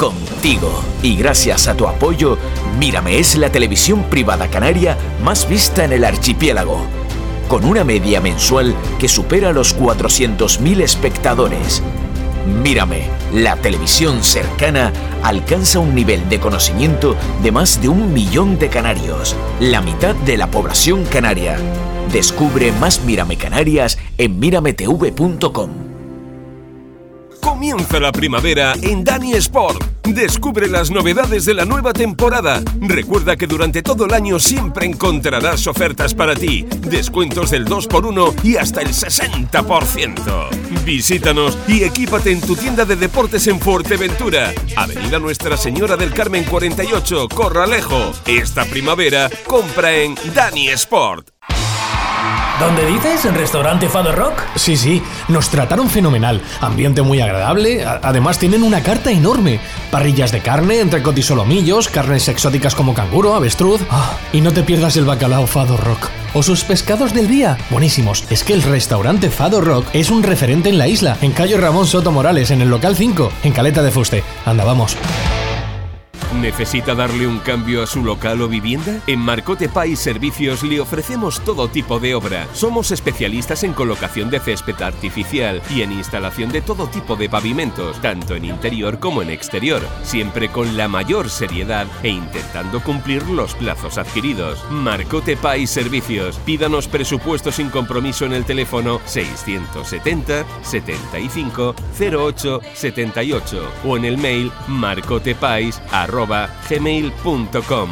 contigo. Y gracias a tu apoyo, Mírame es la televisión privada canaria más vista en el archipiélago, con una media mensual que supera los 400.000 espectadores. Mírame, la televisión cercana alcanza un nivel de conocimiento de más de un millón de canarios, la mitad de la población canaria. Descubre más Mírame Canarias en mirametv.com. Comienza la primavera en Dani Sport. Descubre las novedades de la nueva temporada. Recuerda que durante todo el año siempre encontrarás ofertas para ti, descuentos del 2x1 y hasta el 60%. Visítanos y equípate en tu tienda de deportes en Fuerteventura. Avenida Nuestra Señora del Carmen 48, Corralejo. Esta primavera compra en Dani Sport. ¿Dónde dices? ¿En restaurante Fado Rock? Sí, sí, nos trataron fenomenal. Ambiente muy agradable. además, tienen una carta enorme: parrillas de carne, entrecot y carnes exóticas como canguro, avestruz. Ah, y no te pierdas el bacalao Fado Rock. O sus pescados del día. Buenísimos. Es que el restaurante Fado Rock es un referente en la isla, en calle Ramón Soto Morales, en el local 5, en Caleta de Fuste. Anda, vamos. ¿Necesita darle un cambio a su local o vivienda? En Marcote Pay Servicios le ofrecemos todo tipo de obra. Somos especialistas en colocación de césped artificial y en instalación de todo tipo de pavimentos, tanto en interior como en exterior, siempre con la mayor seriedad e intentando cumplir los plazos adquiridos. Marcote Pay Servicios. Pídanos presupuesto sin compromiso en el teléfono 670 75 08 78 o en el mail gmail.com.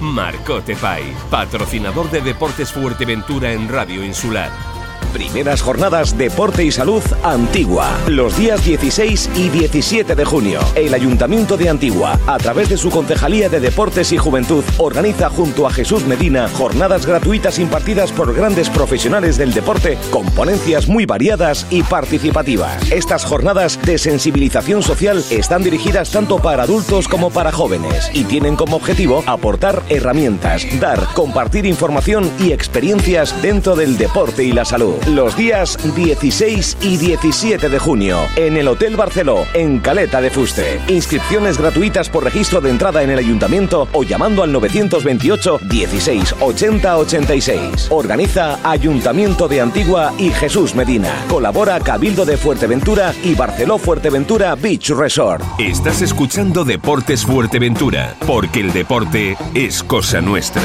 Marcote Pai, patrocinador de Deportes Fuerteventura en Radio Insular. Primeras jornadas Deporte y Salud Antigua. Los días 16 y 17 de junio. El Ayuntamiento de Antigua, a través de su Concejalía de Deportes y Juventud, organiza junto a Jesús Medina jornadas gratuitas impartidas por grandes profesionales del deporte con ponencias muy variadas y participativas. Estas jornadas de sensibilización social están dirigidas tanto para adultos como para jóvenes y tienen como objetivo aportar herramientas, dar, compartir información y experiencias dentro del deporte y la salud los días 16 y 17 de junio en el Hotel Barceló, en Caleta de Fuste. Inscripciones gratuitas por registro de entrada en el ayuntamiento o llamando al 928 16 80 86. Organiza Ayuntamiento de Antigua y Jesús Medina. Colabora Cabildo de Fuerteventura y Barceló Fuerteventura Beach Resort. Estás escuchando Deportes Fuerteventura, porque el deporte es cosa nuestra.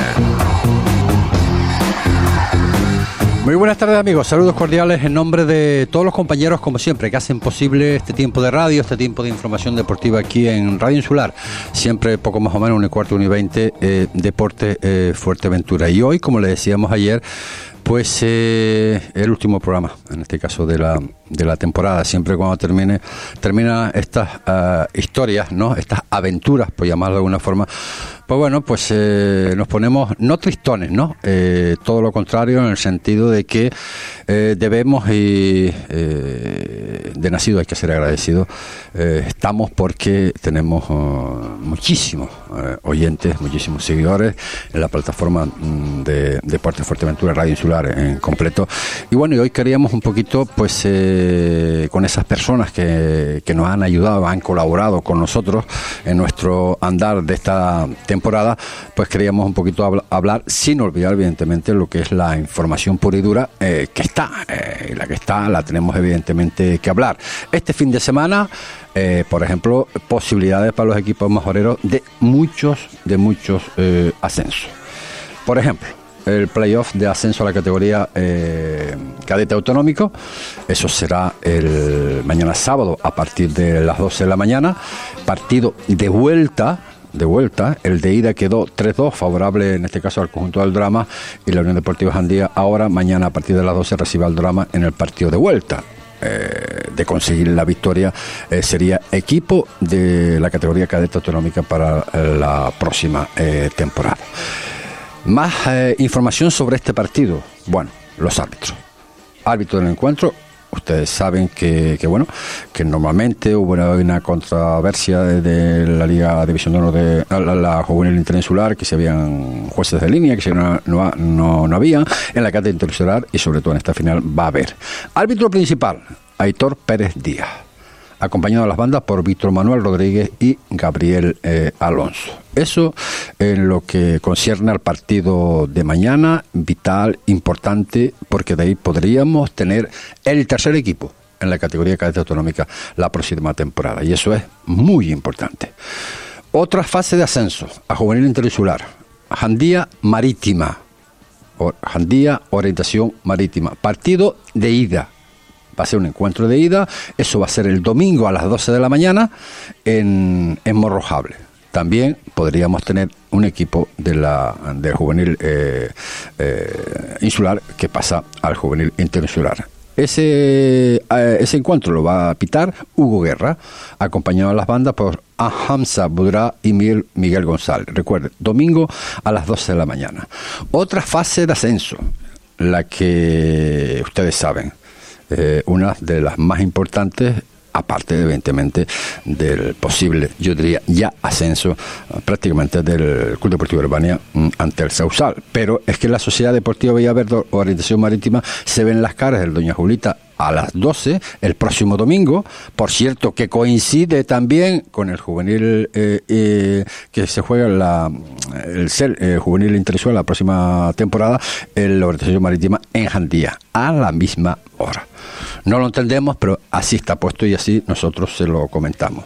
Muy buenas tardes amigos, saludos cordiales en nombre de todos los compañeros como siempre que hacen posible este tiempo de radio, este tiempo de información deportiva aquí en Radio Insular, siempre poco más o menos un cuarto, un y veinte, eh, Deporte eh, Fuerteventura. Y hoy, como le decíamos ayer, pues eh, el último programa, en este caso de la, de la temporada. Siempre cuando termine, termina estas ah, historias, ¿no? Estas aventuras, por llamarlo de alguna forma, pues bueno, pues eh, nos ponemos no tristones, ¿no? Eh, todo lo contrario, en el sentido de que eh, debemos y de nacido hay que ser agradecido. estamos porque tenemos oh, muchísimos oyentes, muchísimos seguidores en la plataforma mm, de Deportes Fuerteventura Radio Insular en completo. Y bueno, y hoy queríamos un poquito, pues, con esas personas que, que nos han ayudado, han colaborado con nosotros en nuestro andar de esta temporada pues queríamos un poquito hablar, sin olvidar evidentemente lo que es la información pura y dura eh, que está, eh, la que está la tenemos evidentemente que hablar. Este fin de semana, eh, por ejemplo, posibilidades para los equipos mejoreros de muchos, de muchos ascensos. Por ejemplo, el playoff de ascenso a la categoría cadete autonómico. Eso será el mañana sábado a partir de las 12 de la mañana. Partido de vuelta de vuelta. El de ida quedó 3-2, favorable en este caso al conjunto del drama. Y la Unión Deportiva Jandía ahora, mañana a partir de las 12, recibe al drama en el partido de vuelta. Eh, de conseguir la victoria eh, sería equipo de la categoría cadeta autonómica para eh, la próxima temporada. Más información sobre este partido. Bueno, los árbitros. Árbitro del encuentro, Ustedes saben que, bueno, que normalmente hubo una, controversia de, la Liga División de Honor de la, Juvenil Interinsular, que se habían jueces de línea, que se no, no, no, había, en la Cátedra Interinsular y sobre todo en esta final va a haber. Árbitro principal, Aitor Pérez Díaz. Acompañado a las bandas por Víctor Manuel Rodríguez y Gabriel eh, Alonso. Eso en lo que concierne al partido de mañana, vital, importante, porque de ahí podríamos tener el tercer equipo en la categoría cadete autonómica la próxima temporada. Y eso es muy importante. Otra fase de ascenso a juvenil interinsular. Jandía Marítima. Jandía Orientación Marítima. Partido de ida. Va a ser un encuentro de ida. Eso va a ser el domingo a las 12 de la mañana en, en Morrojable. También podríamos tener un equipo de la, del juvenil eh, eh, insular que pasa al juvenil interinsular. Ese, eh, ese encuentro lo va a pitar Hugo Guerra, acompañado a las bandas por Hamza Budra y Miguel, Miguel González. Recuerden, domingo a las 12 de la mañana. Otra fase de ascenso, la que ustedes saben, eh, una de las más importantes aparte evidentemente del posible, yo diría, ya ascenso eh, prácticamente del Club Deportivo Urbania mm, ante el Sausal. Pero es que la Sociedad Deportiva Villaverde Orientación Marítima se ven las caras del Doña Julita a las 12 el próximo domingo, por cierto que coincide también con el juvenil eh, que se juega la, el CEL, juvenil intelectual la próxima temporada, en la orientación marítima en Jandía, a la misma hora. No lo entendemos, pero así está puesto y así nosotros se lo comentamos.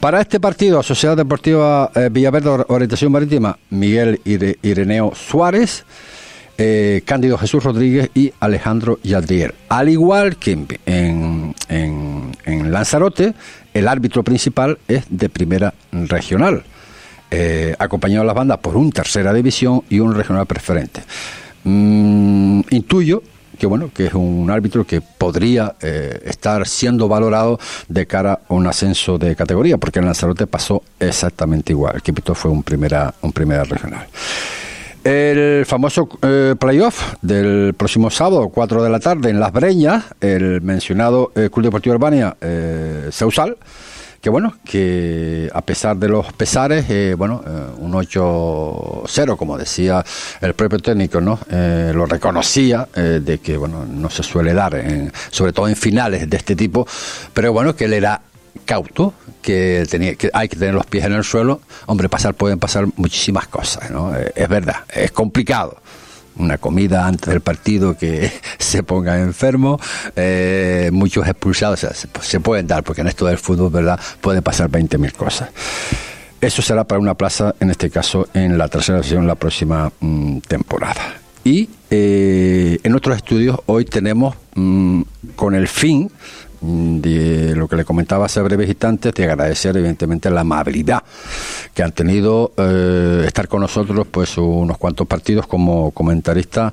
Para este partido, Sociedad Deportiva eh, Villaverde Orientación Marítima, Miguel Ireneo Suárez. Eh, Cándido Jesús Rodríguez y Alejandro Yadrier. Al igual que en, en, Lanzarote, el árbitro principal es de primera regional, eh, acompañado a las bandas por un tercera división y un regional preferente. Mm, intuyo que bueno, que es un árbitro que podría eh, estar siendo valorado de cara a un ascenso de categoría, porque en Lanzarote pasó exactamente igual. Que fue un primera, un primera regional. El famoso eh, playoff del próximo sábado, 4 de la tarde, en Las Breñas, el mencionado eh, Club Deportivo Urbania, Sausal, que bueno, que a pesar de los pesares, eh, bueno, eh, un 8-0, como decía el propio técnico, ¿no? Eh, lo reconocía de que, bueno, no se suele dar, sobre todo en finales de este tipo, pero bueno, que él era cauto, que, tenía, que hay que tener los pies en el suelo. Hombre, pasar pueden pasar muchísimas cosas, ¿no? es verdad, es complicado una comida antes del partido que se ponga enfermo, eh, muchos expulsados, se, pueden dar, porque en esto del fútbol, ¿verdad?, pueden pasar 20.000 cosas. Eso será para una plaza, en este caso, en la tercera sesión la próxima mm, temporada. Y eh, en otros estudios hoy tenemos, mm, con el fin de lo que le comentaba hace breves instantes, de agradecer evidentemente la amabilidad que han tenido eh, estar con nosotros pues unos cuantos partidos como comentarista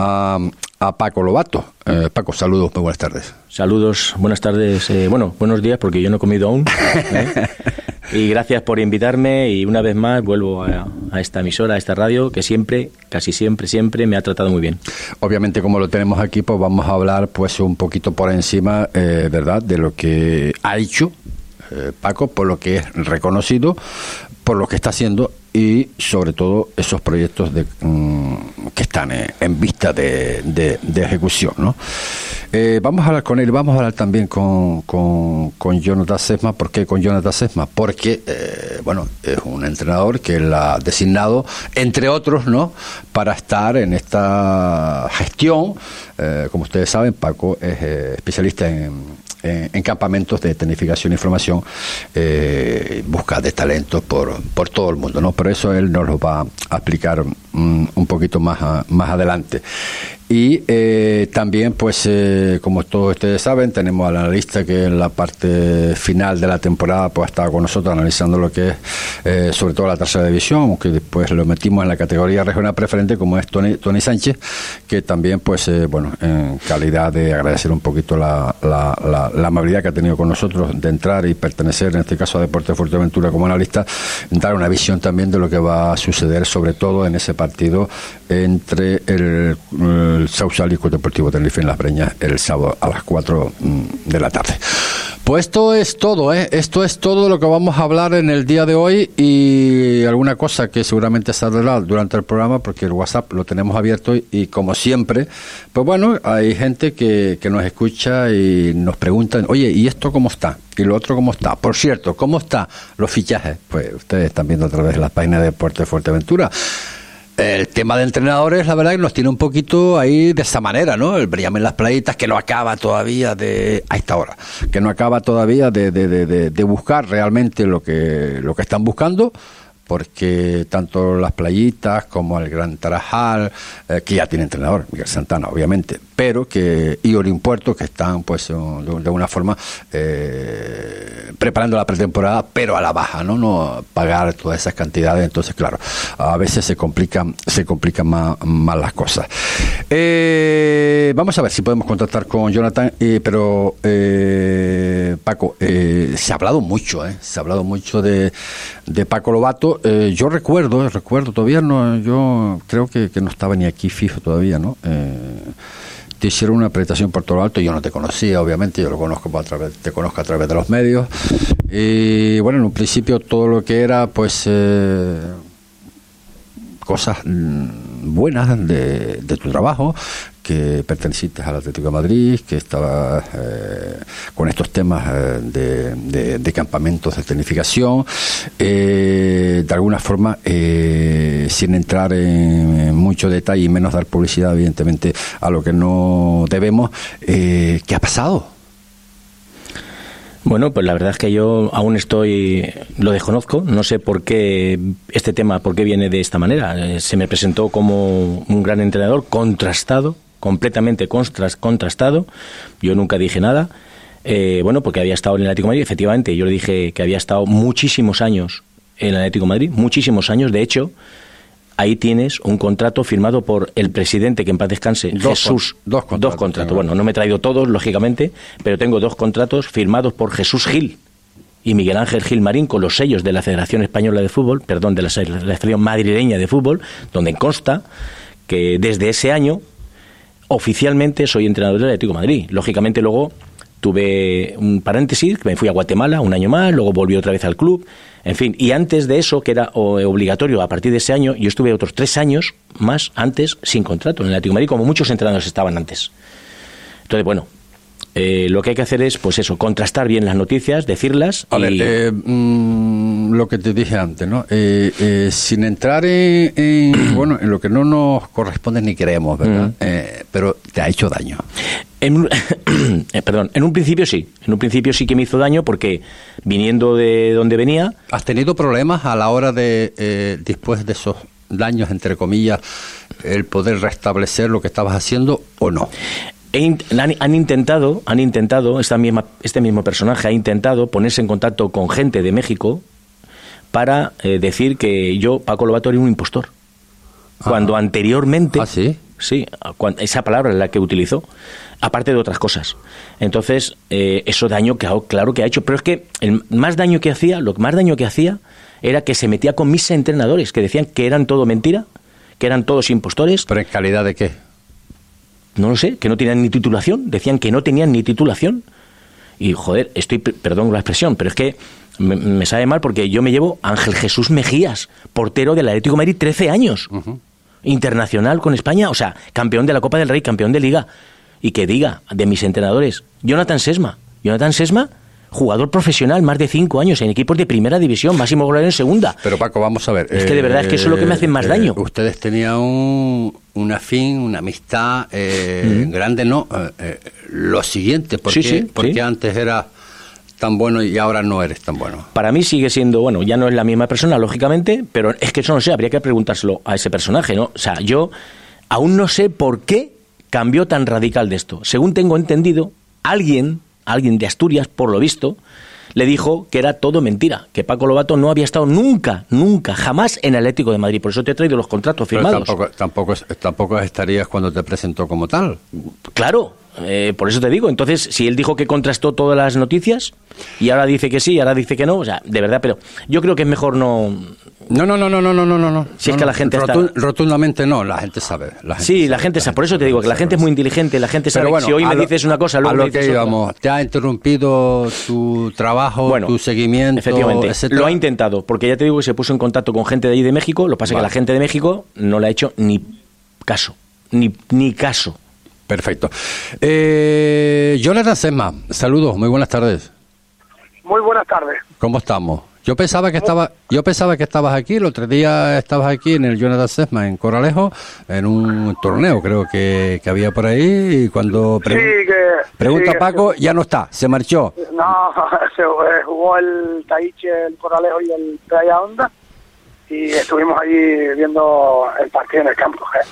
a, Paco Lobato. Eh, Paco, saludos, muy buenas tardes. Saludos, buenas tardes, eh, bueno, buenos días porque yo no he comido aún. Y gracias por invitarme y una vez más vuelvo a, esta emisora, a esta radio, que siempre, casi siempre, siempre me ha tratado muy bien. Obviamente como lo tenemos aquí, pues vamos a hablar pues un poquito por encima, eh, ¿verdad?, de lo que ha hecho eh, Paco, por lo que es reconocido, por lo que está haciendo y sobre todo esos proyectos de, mm, que están en vista de, de, ejecución. ¿no? Eh, vamos a hablar con él, vamos a hablar también con, con, con Jonathan Sesma. ¿Por qué con Jonathan Sesma? Porque, eh, bueno, es un entrenador que él ha designado, entre otros, ¿no? para estar en esta gestión. Eh, como ustedes saben, Paco es especialista en en, campamentos de tecnificación y formación, eh, busca de talentos por, por todo el mundo, ¿no? Por eso él nos lo va a explicar mm, un poquito más, más adelante. Y eh, también, pues, eh, como todos ustedes saben, tenemos al analista que en la parte final de la temporada pues, ha estado con nosotros analizando lo que es, eh, sobre todo la tercera división, aunque después lo metimos en la categoría regional preferente, como es Tony, Tony Sánchez, que también, pues, bueno, en calidad de agradecer un poquito la, la, la, amabilidad que ha tenido con nosotros de entrar y pertenecer, en este caso, a Deporte Fuerteventura como analista, dar una visión también de lo que va a suceder, sobre todo en ese partido entre el el Sausal y Deportivo Tenerife en Las Breñas el sábado a las 4 mm, de la tarde. Pues esto es todo, ¿eh? Esto es todo lo que vamos a hablar en el día de hoy y alguna cosa que seguramente saldrá durante el programa porque el WhatsApp lo tenemos abierto y, como siempre, pues bueno, hay gente que, que nos escucha y nos preguntan, oye, ¿y esto cómo está? ¿Y lo otro cómo está? Por cierto, ¿cómo están los fichajes? Pues ustedes están viendo a través de las páginas de Puerto de Fuerteventura. El tema de entrenadores, la verdad que nos tiene un poquito ahí de esa manera, ¿no? El Brian en las playitas que no acaba todavía de, a esta hora, que no acaba todavía de, buscar realmente lo que, lo que están buscando porque tanto las playitas como el Gran Tarajal, eh, que ya tiene entrenador, Miguel Santana, obviamente, pero que y Orin Puerto, que están pues de, alguna forma eh, preparando la pretemporada, pero a la baja, ¿no? No pagar todas esas cantidades, entonces claro, a veces se complican, se complican más, más las cosas. Eh, vamos a ver si podemos contactar con Jonathan, eh, pero eh, Paco, eh, se ha hablado mucho, ¿eh? se ha hablado mucho de, de Paco Lobato. Eh, yo recuerdo, recuerdo, todavía no, yo creo que, que no estaba ni aquí fijo todavía, ¿no? Te hicieron una presentación por todo lo alto, yo no te conocía, obviamente, yo lo conozco a través, te conozco a través de los medios. Y bueno, en un principio todo lo que era, pues, eh, cosas mm, buenas de, de, tu trabajo, que perteneciste al Atlético de Madrid, que estabas eh, con estos temas eh, de, de, campamentos de tecnificación, eh, de alguna forma, sin entrar en, mucho detalle y menos dar publicidad, evidentemente, a lo que no debemos, ¿qué ha pasado? Bueno, pues la verdad es que yo aún estoy, lo desconozco, no sé por qué este tema, por qué viene de esta manera. Se me presentó como un gran entrenador, contrastado, completamente contrastado. Yo nunca dije nada. Eh, bueno, porque había estado en el Atlético de Madrid, efectivamente, yo le dije que había estado muchísimos años en el Atlético de Madrid, muchísimos años. De hecho, ahí tienes un contrato firmado por el presidente, que en paz descanse, dos, Jesús. Con, dos contratos. Dos contratos. Bueno, no me he traído todos, lógicamente, pero tengo dos contratos firmados por Jesús Gil y Miguel Ángel Gil Marín con los sellos de la Federación Española de Fútbol, perdón, de la Federación Madrileña de Fútbol, donde consta que desde ese año oficialmente soy entrenador del Atlético Madrid. Lógicamente luego tuve un paréntesis, me fui a Guatemala un año más, luego volví otra vez al club, en fin, y antes de eso, que era obligatorio a partir de ese año, yo estuve otros tres años más antes sin contrato en el Atlético Madrid, como muchos entrenadores estaban antes. Entonces, bueno, eh, lo que hay que hacer es, pues eso, contrastar bien las noticias, decirlas. A y... ver, eh, mmm, lo que te dije antes, ¿no? Eh, sin entrar en, en, bueno, en lo que no nos corresponde ni queremos, ¿verdad? Mm. pero te ha hecho daño. En, perdón, en un principio sí, en un principio sí que me hizo daño porque viniendo de donde venía... ¿Has tenido problemas a la hora de, después de esos daños, entre comillas, el poder restablecer lo que estabas haciendo o no? Han, han, intentado, han intentado, esta misma, este mismo personaje ha intentado ponerse en contacto con gente de México para eh, decir que yo, Paco Lobato, era un impostor. Ah. Cuando anteriormente... ¿Ah, sí? Sí, esa palabra es la que utilizó, aparte de otras cosas. Entonces, eh, eso daño, que, claro que ha hecho, pero es que el más daño que hacía, lo más daño que hacía, era que se metía con mis entrenadores, que decían que eran todo mentira, que eran todos impostores. ¿Pero en calidad de qué? No lo sé, que no tenían ni titulación, decían que no tenían ni titulación. Y joder, estoy, perdón la expresión, pero es que me, me sabe mal porque yo me llevo Ángel Jesús Mejías, portero del Atlético de Madrid, 13 años, uh -huh. internacional con España, o sea, campeón de la Copa del Rey, campeón de Liga. Y que diga de mis entrenadores, Jonathan Sesma, Jonathan Sesma jugador profesional, más de cinco años, en equipos de primera división, máximo goleador en segunda. Pero Paco, vamos a ver. Es que de verdad es que eso es lo que me hace más eh, daño. Ustedes tenían un, una fin, una amistad eh, mm grande, ¿no? Eh, lo siguiente, ¿por sí, porque sí. antes era tan bueno y ahora no eres tan bueno? Para mí sigue siendo, bueno, ya no es la misma persona, lógicamente, pero es que eso no sé, habría que preguntárselo a ese personaje, ¿no? O sea, yo aún no sé por qué cambió tan radical de esto. Según tengo entendido, alguien, alguien de Asturias, por lo visto, le dijo que era todo mentira, que Paco Lobato no había estado nunca, nunca, jamás en Atlético de Madrid. Por eso te he traído los contratos firmados. Pero tampoco, tampoco, tampoco estarías cuando te presentó como tal. Claro, eh, por eso te digo. Entonces, si él dijo que contrastó todas las noticias y ahora dice que sí, y ahora dice que no, o sea, de verdad, pero yo creo que es mejor no. No, no, no, no, no, no, no, no. Si es que la gente está- rotu- Rotundamente no, la gente sabe. La gente Sí, la gente sabe. Por eso te digo que la gente es muy inteligente, la gente sabe Pero bueno, que si hoy me lo- dices una cosa, luego a me lo dices que otra. íbamos, te ha interrumpido tu trabajo, Bueno, tu seguimiento, Efectivamente, etcétera? lo ha intentado, porque ya te digo que se puso en contacto con gente de ahí de México, lo que pasa es que la gente de México no le ha hecho ni caso, ni, ni caso. Perfecto. Eh, Jonathan Sesma, saludos, muy buenas tardes. Muy buenas tardes. ¿Cómo estamos? Yo pensaba que estaba, yo pensaba que estabas aquí, el otro día estabas aquí en el Jonathan Sesma en Coralejo, en un torneo creo que, que había por ahí, y cuando Sí, que... pregunta sí, Paco, ya no está, se marchó. No, se jugó el Taiche, el Corralejo y el Playa Honda y estuvimos allí viendo el partido en el campo. ¿eh?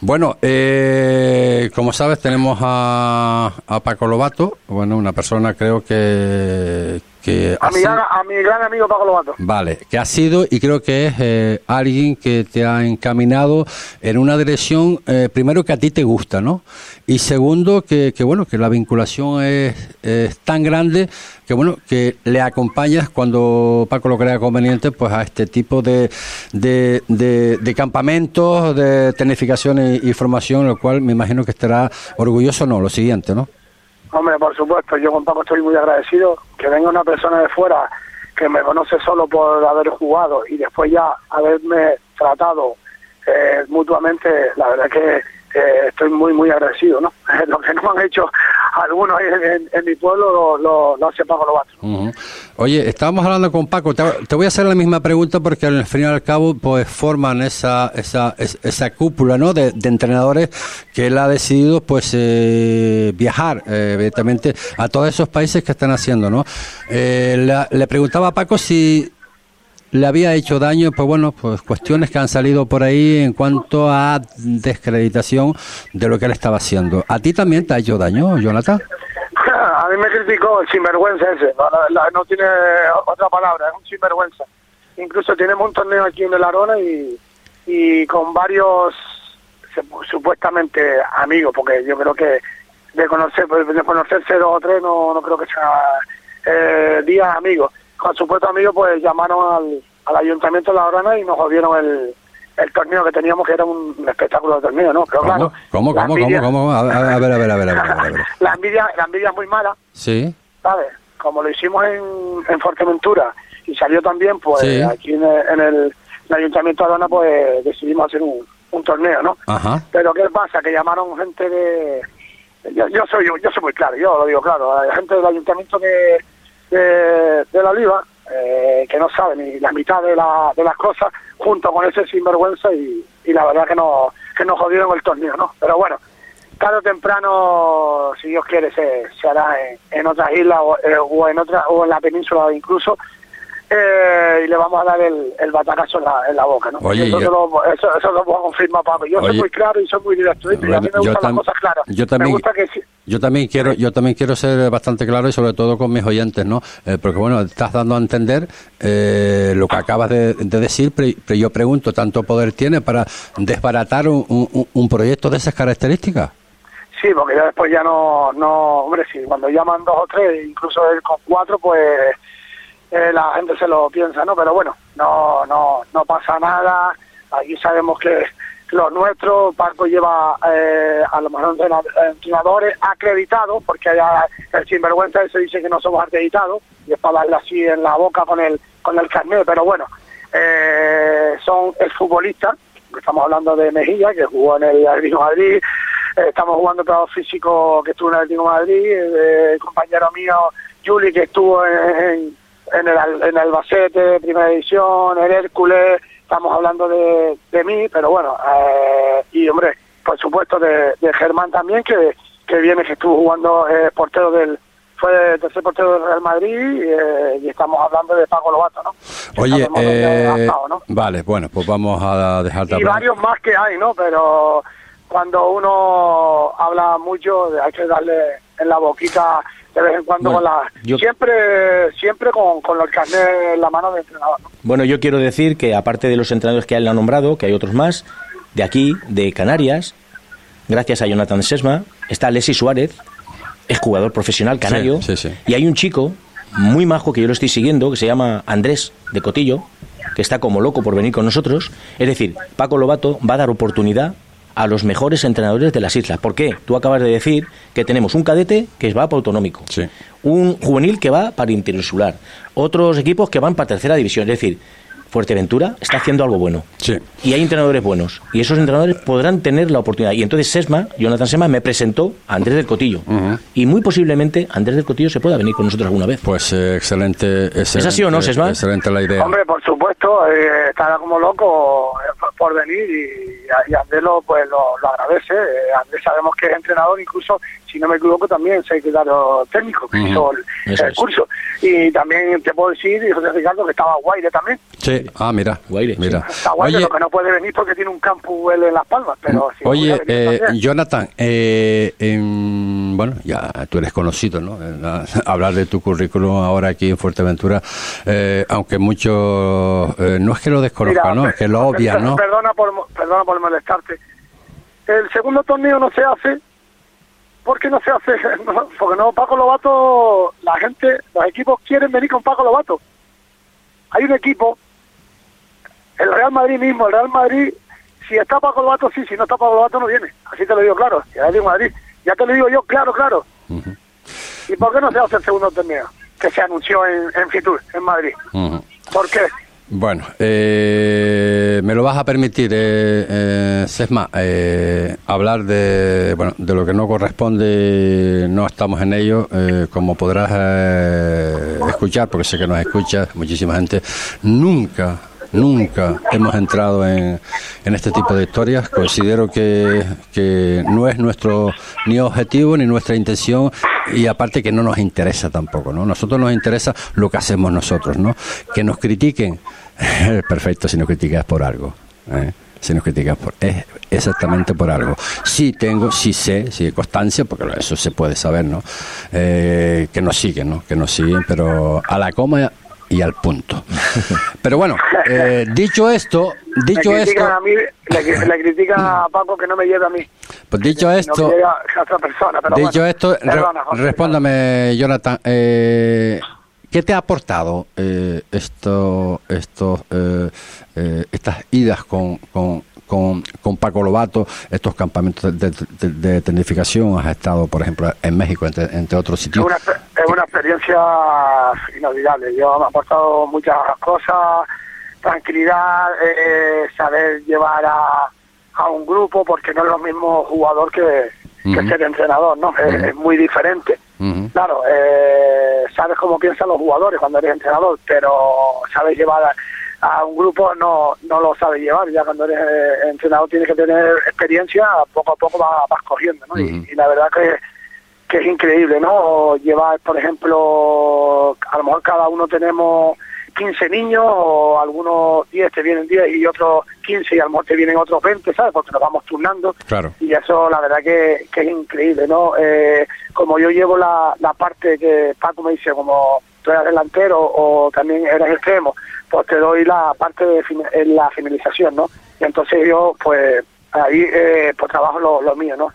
Bueno, eh, como sabes, tenemos a, a Paco Lobato, bueno, una persona creo que... que A mi, sido- gran, a mi gran amigo Paco Lobato. Vale, que ha sido y creo que es eh, alguien que te ha encaminado en una dirección, eh, primero que a ti te gusta, ¿no? Y segundo que, que bueno, que la vinculación es, es tan grande que bueno, que le acompañas cuando Paco lo crea conveniente, pues a este tipo de, de, de- de campamentos, de tecnificación y, y formación, lo cual me imagino que estará orgulloso, no, lo siguiente, ¿no? Hombre, por supuesto, yo con Paco estoy muy agradecido. Que venga una persona de fuera que me conoce solo por haber jugado y después ya haberme tratado eh, mutuamente, la verdad que eh, estoy muy, muy agradecido, ¿no? Lo que no han hecho algunos en, mi pueblo lo, lo, lo hace Paco Lobato. Oye, estábamos hablando con Paco, te, voy a hacer la misma pregunta porque al fin y al cabo pues forman esa esa, es- esa cúpula ¿no? de, de entrenadores que él ha decidido pues eh, viajar eh, evidentemente a todos esos países que están haciendo, ¿no? Eh, la- le preguntaba a Paco si le había hecho daño, pues bueno, pues cuestiones que han salido por ahí en cuanto a descreditación de lo que él estaba haciendo. ¿A ti también te ha hecho daño, Jonathan? A mí me criticó el sinvergüenza ese, no, no tiene otra palabra, es un sinvergüenza. Incluso tenemos un torneo aquí en el Arona y, y con varios supuestamente amigos, porque yo creo que de conocer de conocerse dos o tres no, no creo que sea eh, días amigos. Con supuestos amigos pues llamaron al, al ayuntamiento de la Arona y nos jodieron el, el torneo que teníamos que era un espectáculo de torneo, ¿no? Pero ¿Cómo? claro, ¿Cómo, la cómo, envidia- cómo, cómo? A ver, a ver, a ver, a ver, a ver, la envidia, la envidia es muy mala, Sí, ¿sabes? Como lo hicimos en, en Fuerteventura y salió también, pues Sí. aquí en el, en el, el Ayuntamiento de Arona, pues decidimos hacer un, un torneo, ¿no? ajá. Pero ¿qué pasa? Que llamaron gente de... Yo, yo soy yo soy muy claro, yo lo digo claro, hay gente del Ayuntamiento de, de, La Oliva eh, que no sabe ni la mitad de, la, de las cosas junto con ese sinvergüenza y, y la verdad que, no, que nos jodieron el torneo, ¿no? Pero bueno, tarde o temprano, si Dios quiere, se, se hará en, en otras islas o, eh, o en otra, o en la península incluso. Eh, y le vamos a dar el, el batacazo en la, en la boca, ¿no? Oye, eso, yo- lo, eso, eso lo puedo confirmar, Paco. Yo Oye. soy muy claro y soy muy directo. Y a mí me Yo gustan las cosas claras. yo también- Me gusta que. Yo también quiero, yo también quiero ser bastante claro y sobre todo con mis oyentes, ¿no? Eh, porque bueno, estás dando a entender eh, lo que acabas de, de decir, pero, pero yo pregunto, ¿tanto poder tiene para desbaratar un, un- un proyecto de esas características? Sí, porque ya después ya no, no, hombre, sí, cuando llaman dos o tres, incluso él con cuatro, pues eh, la gente se lo piensa, ¿no? Pero bueno, no, no, no pasa nada. Aquí sabemos que los nuestros, Paco lleva eh, a lo mejor entrena- entrenadores acreditados, porque allá el sinvergüenza ese dice que no somos acreditados, y es para darle así en la boca con el, con el carnet, pero bueno, eh, son el futbolista, estamos hablando de Mejilla, que jugó en el Atlético Madrid, eh, estamos jugando todo físico que estuvo en el Atlético Madrid, eh, el compañero mío, Juli, que estuvo en, en el, en el Albacete, primera división, el Hércules, estamos hablando de, de mí, pero bueno, eh, y hombre, por supuesto de, de Germán también, que, que viene, que estuvo jugando eh, portero del, fue el tercer portero del Real Madrid, eh, y estamos hablando de Paco Lobato, ¿no? Oye, eh, ¿no? vale, bueno, pues vamos a dejar de y hablar. varios más que hay, ¿no? Pero cuando uno habla mucho, hay que darle en la boquita de vez en cuando Bueno, con la... yo- Siempre siempre con, con el carnet en la mano del entrenador, ¿no? Bueno, yo quiero decir que aparte de los entrenadores que él ha nombrado, que hay otros más, de aquí, de Canarias, gracias a Jonathan Sesma, está Leslie Suárez, es jugador profesional canario, Sí, sí, sí. y hay un chico muy majo que yo lo estoy siguiendo, que se llama Andrés de Cotillo, que está como loco por venir con nosotros. Es decir, Paco Lobato va a dar oportunidad a los mejores entrenadores de las islas. ¿Por qué? Tú acabas de decir que tenemos un cadete que va para autonómico, Sí. un juvenil que va para interinsular, otros equipos que van para tercera división. Es decir, Fuerteventura está haciendo algo bueno. Sí. Y hay entrenadores buenos. Y esos entrenadores podrán tener la oportunidad. Y entonces Sesma, Jonathan Sesma, me presentó a Andrés del Cotillo. Y muy posiblemente Andrés del Cotillo se pueda venir con nosotros alguna vez. Pues eh, excelente, excelente. así o no, Sesma? Excelente la idea. Hombre, por supuesto, eh, estará como loco eh, por- venir y, y Andrés lo, pues, lo, lo agradece. Eh, Andrés sabemos que es entrenador, incluso, si no me equivoco, también secretario técnico que Ujú. hizo el, curso. Y también te puedo decir, José Ricardo, que estaba Guaire también. Sí. Ah, mira. Guaire, mira. Está Guaire, Oye, lo que no puede venir porque tiene un campus él en Las Palmas. Pero si Oye, eh. Jonathan, eh, en- bueno, ya tú eres conocido, ¿no? La- Hablar de tu currículum ahora aquí en Fuerteventura, eh, aunque muchos, eh, no es que lo desconozcan, Mira, ¿no? Es que lo obvian, ¿no? Perdona por, mo- perdona por molestarte. El segundo torneo no se hace. ¿Por qué no se hace? No, porque no, Paco Lobato, la gente, los equipos quieren venir con Paco Lobato. Hay un equipo, el Real Madrid mismo, el Real Madrid, si está Paco Lobato, sí, si no está Paco Lobato, no viene. Así te lo digo claro, y el Madrid. Ya te lo digo yo, claro, claro. ¿Y por qué no se hace el segundo torneo? Que se anunció en, en Fitur, en Madrid. Ujú. ¿Por qué? Bueno, eh, me lo vas a permitir, eh, eh, Sesma, eh, hablar de, bueno, de lo que no corresponde, no estamos en ello, eh, como podrás eh, escuchar, porque sé que nos escucha muchísima gente, nunca, nunca hemos entrado en, en este tipo de historias, considero que, que no es nuestro ni objetivo ni nuestra intención y aparte que no nos interesa tampoco, ¿no? Nosotros nos interesa lo que hacemos nosotros, ¿no? Que nos critiquen, perfecto, si nos critican es por algo, ¿eh? Si nos critican por, es exactamente por algo. Sí tengo, sí sé, sí hay constancia, porque eso se puede saber, ¿no? Eh, que nos siguen, ¿no? Que nos siguen, pero a la coma y al punto. Pero bueno, eh, dicho esto, dicho esto, a mí, le critican a Paco que no me lleve a mí. pues dicho No esto, lleve a otra persona. Pero Dicho bueno, esto, re- perdona, José. respóndame, Jonathan. eh, ¿Qué te ha aportado eh, esto, esto, eh, eh, estas idas con, con, con, con Paco Lobato, estos campamentos de, de, de tecnificación? Has estado, por ejemplo, en México, entre, entre otros Es sitios. una, es una experiencia inolvidable. Yo me ha aportado muchas cosas, tranquilidad, eh, saber llevar a, a un grupo, porque no es lo mismo jugador que, que ser entrenador, ¿no? Es, es muy diferente. Claro, eh, sabes cómo piensan los jugadores cuando eres entrenador, pero sabes llevar a, a un grupo no no lo sabes llevar. Ya cuando eres eh, entrenador tienes que tener experiencia, poco a poco vas, vas cogiendo, ¿no? Y, la verdad que, que es increíble, ¿no? Llevar, por ejemplo, a lo mejor cada uno tenemos 15 niños o algunos 10 te vienen 10 y otros 15 y a lo mejor te vienen otros 20, ¿sabes? Porque nos vamos turnando Claro. y eso la verdad que, que es increíble, ¿no? Eh, como yo llevo la, la parte que Paco me dice, como tú eres delantero o también eres extremo, pues te doy la parte de en la finalización, ¿no? Y entonces yo, pues, ahí eh, pues trabajo lo, lo mío, ¿no?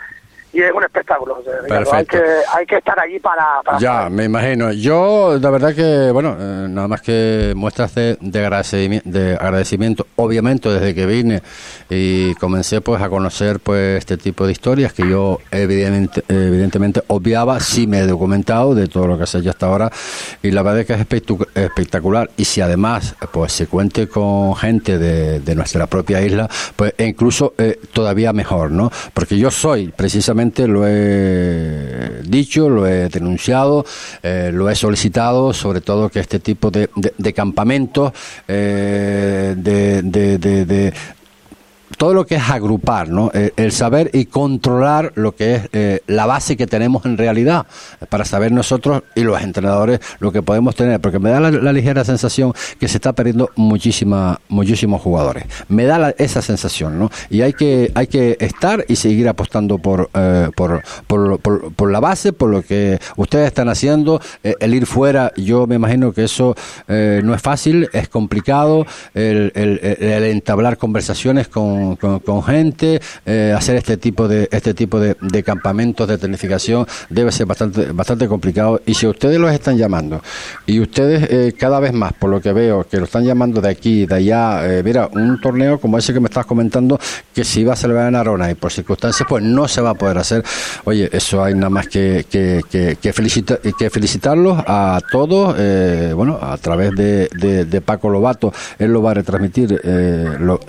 Y es un espectáculo, Ricardo. Hay que, hay que estar allí para... para Ya, me imagino. Yo, la verdad que, bueno, eh, nada más que muestras de, de, agradecimiento, de agradecimiento, obviamente desde que vine y comencé pues a conocer pues este tipo de historias que yo evidentemente, evidentemente obviaba, sí me he documentado de todo lo que ha hecho hasta ahora y la verdad es que es espectacular y si además pues se cuente con gente de, de nuestra propia isla, pues e incluso eh, todavía mejor, ¿no? Porque yo soy precisamente lo he dicho, lo he denunciado, eh, lo he solicitado, sobre todo que este tipo de, campamentos, eh, de- todo lo que es agrupar, ¿no? Eh, el saber y controlar lo que es eh, la base que tenemos en realidad, para saber nosotros y los entrenadores lo que podemos tener, porque me da la, ligera sensación que se está perdiendo muchísima, muchísimos jugadores. Me da la- esa sensación, ¿no? Y hay que, hay que estar y seguir apostando por, eh, por, por, por- por la base, por lo que ustedes están haciendo, eh, el ir fuera, yo me imagino que eso eh, no es fácil, es complicado, el- el- el entablar conversaciones con, con, gente, eh, hacer este tipo de este tipo de, de campamentos de tecnificación debe ser bastante bastante complicado. Y si ustedes los están llamando y ustedes eh, cada vez más, por lo que veo, que lo están llamando de aquí, de allá, eh, mira, un torneo como ese que me estás comentando, que se iba a celebrar en Arona y por circunstancias pues no se va a poder hacer. Oye, eso hay nada más que, que, que, que, felicita- que felicitarlos a todos, eh, bueno, a través de, de, de Paco Lobato, él lo va a retransmitir. eh, lo-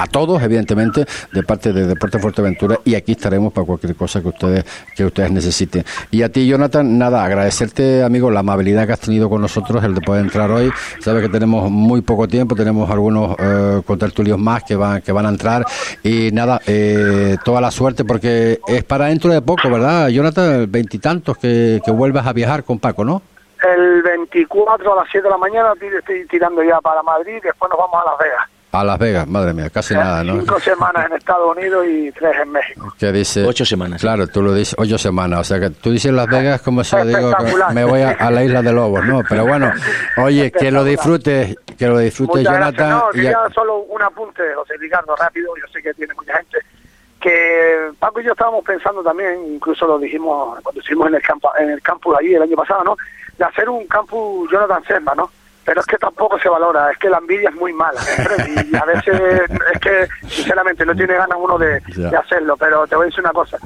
a todos, evidentemente, de parte de Deporte Fuerteventura y aquí estaremos para cualquier cosa que ustedes que ustedes necesiten. Y a ti, Jonathan, nada, agradecerte, amigo, la amabilidad que has tenido con nosotros, el de poder entrar hoy. Sabes que tenemos muy poco tiempo, tenemos algunos eh, contertulios más que van que van a entrar y nada, eh, toda la suerte porque es para dentro de poco, ¿verdad, Jonathan? Veintitantos que, que vuelvas a viajar con Paco, ¿no? El 24 a las 7 de la mañana estoy tirando ya para Madrid después nos vamos a Las Vegas. A Las Vegas, madre mía, casi nada, ¿no? Cinco semanas en Estados Unidos y tres en México. que dice Ocho semanas. claro tú lo dices ocho semanas o sea que tú dices Las Vegas como si yo digo me voy a, a la isla de Lobos no pero bueno oye que lo disfrutes que lo disfrutes Jonathan gracias. No, y quería solo un apunte, José Ricardo, rápido, yo sé que tiene mucha gente, que Paco y yo estábamos pensando también, incluso lo dijimos cuando estuvimos en el campo, en el campus allí el año pasado, ¿no? De hacer un campus Jonathan Sesma, ¿no? Pero es que tampoco se valora, es que la envidia es muy mala, y a veces es que, sinceramente, no tiene ganas uno de, de hacerlo, pero te voy a decir una cosa,